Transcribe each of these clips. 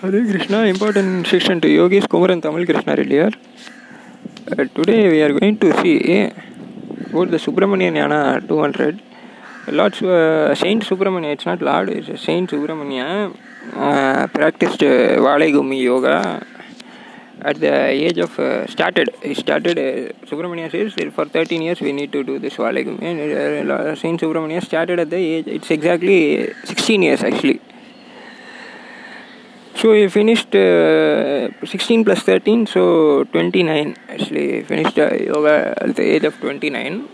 Hare Krishna, important instruction to yogis, Kumaran Tamil Krishna Reddy. Uh, today we are going to see about the Subramanian Yana 200. Lord uh, Saint Subramania, it's not Lord, it's Saint Subramania, uh, practiced uh, Valaigumi yoga at the age of uh, started. He started, uh, Subramania says, for 13 years we need to do this Valaigumi. And Saint Subramania started at the age, it's exactly 16 years actually. So he finished uh, 16 plus 13, so 29. Actually, finished uh, yoga at the age of 29.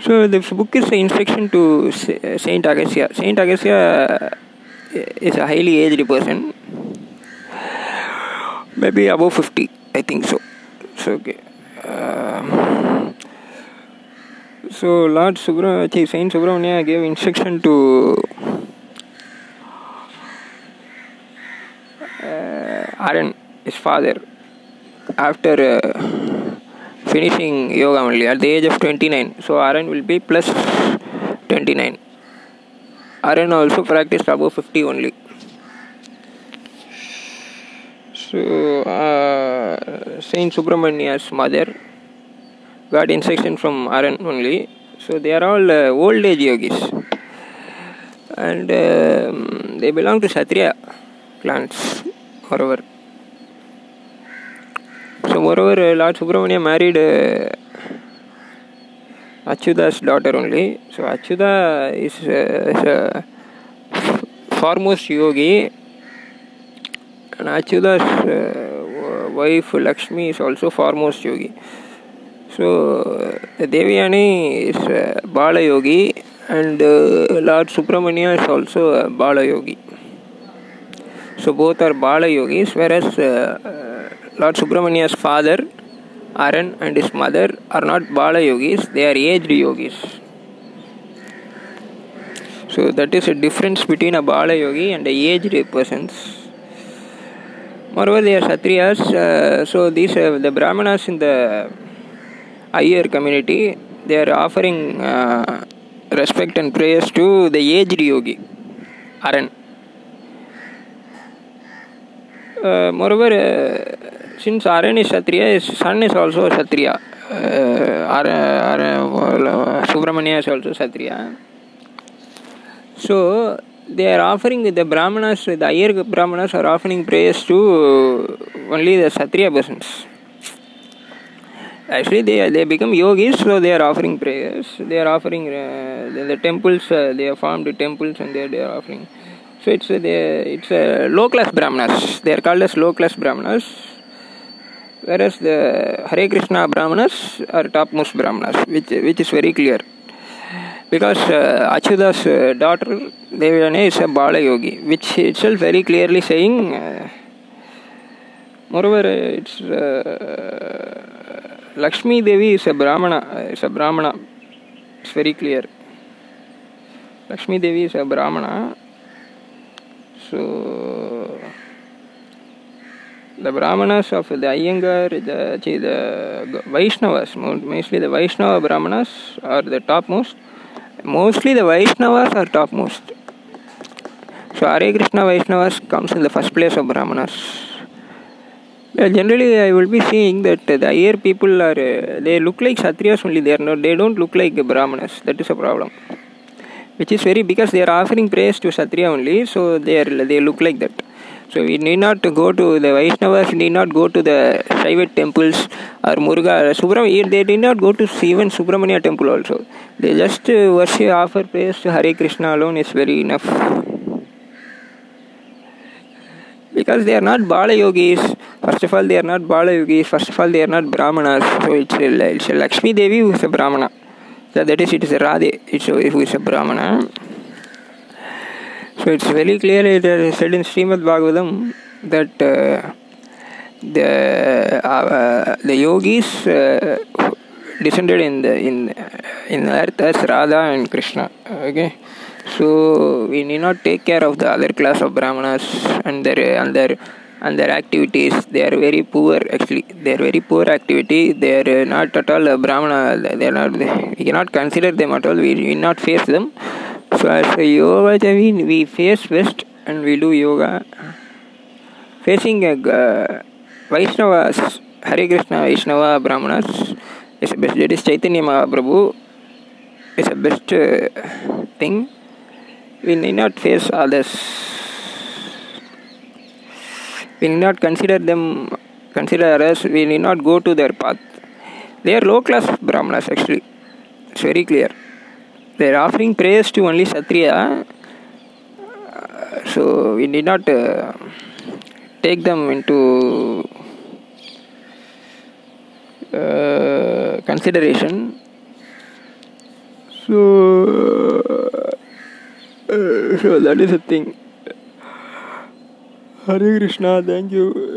So this book is an instruction to Saint Agastya. Saint Agastya is a highly aged person, maybe above 50, I think so. So okay. Um, so Lord Subramania, Saint Subramania gave instruction to Aran, his father, after uh, finishing yoga only at the age of 29. So Aran will be plus 29. Aran also practiced above 50 only. So uh, Saint Subramania's mother got instruction from Aran only. So they are all uh, old age yogis. And um, they belong to Satriya clans moreover. So, moreover, Lord Subramania married uh, Achyuta's daughter only. So, Achyuta is, uh, a foremost yogi, and Achyuta's uh, wife Lakshmi is also foremost yogi. So, the Devyani is uh, Bala yogi, and uh, Lord Subramania is also a Bala yogi. So both are Bala yogis, whereas uh, uh, Lord Subramania's father, Aran, and his mother are not Bala yogis, they are aged yogis. So that is a difference between a Bala yogi and a aged persons. Moreover, they are Satriyas, uh, so these uh, the Brahmanas in the Iyer community, they are offering uh, respect and prayers to the aged yogi, Aran. Uh, moreover, uh, since Aran is Kshatriya, his son is also a Kshatriya. Uh, Subramania is also Kshatriya. So, they are offering the Brahmanas, the Iyer Brahmanas are offering prayers to only the Kshatriya persons. Actually, they they become yogis, so they are offering prayers. They are offering uh, the, the temples. Uh, they have formed temples, and they they are offering. So it's they it's a low class brahmanas. They are called as low class brahmanas, whereas the Hare Krishna brahmanas are topmost brahmanas, which which is very clear. Because uh, Achyuta's uh, daughter Devyani is a Bala yogi, which itself very clearly saying. Uh, moreover, it's uh, Lakshmi Devi is a Brahmana. Is a Brahmana. It's very clear. Lakshmi Devi is a Brahmana. So the Brahmanas of the Iyengar, the, the Vaishnavas, mostly the Vaishnava Brahmanas are the topmost. Mostly the Vaishnavas are topmost. So Hare Krishna Vaishnavas comes in the first place of Brahmanas. Well, generally, I will be seeing that the higher people are they look like Kshatriyas only. They are not. They don't look like Brahmanas. That is a problem which is very because they are offering praise to Kshatriya only, so they are they look like that. So we need not go to the Vaishnavas, need not go to the Shaivite temples or Muruga, Subramania. They did not go to even Subramania temple also. They just uh, worship, offer praise to Hare Krishna alone is very enough. Because they are not Bala yogis. First of all, they are not Bala yogis. First of all, they are not Brahmanas. So it's a, it's a Lakshmi Devi who is a Brahmana. So that is, it is a Radhe, it's who is a Brahmana. So it's very clear it is said in Srimad Bhagavatam that uh, the uh, the yogis uh, descended in the in in earth as Radha and Krishna. Okay, so we need not take care of the other class of Brahmanas and their and their and their activities. They are very poor actually. They are very poor activity. They are not at all brahmana. They are not we cannot consider them at all. We will not face them so as a yoga we, we face west and we do yoga. Facing a uh, Vaishnavas, Hare Krishna Vaishnava Brahmanas is best. That is Chaitanya Mahaprabhu is best uh, thing. We need not face others. We need not consider them, consider us. We need not go to their path. They are low class Brahmanas actually. It's very clear. They are offering prayers to only Satriya. so we need not uh, take them into uh, consideration. So, uh, so that is the thing. Hare Krishna, thank you.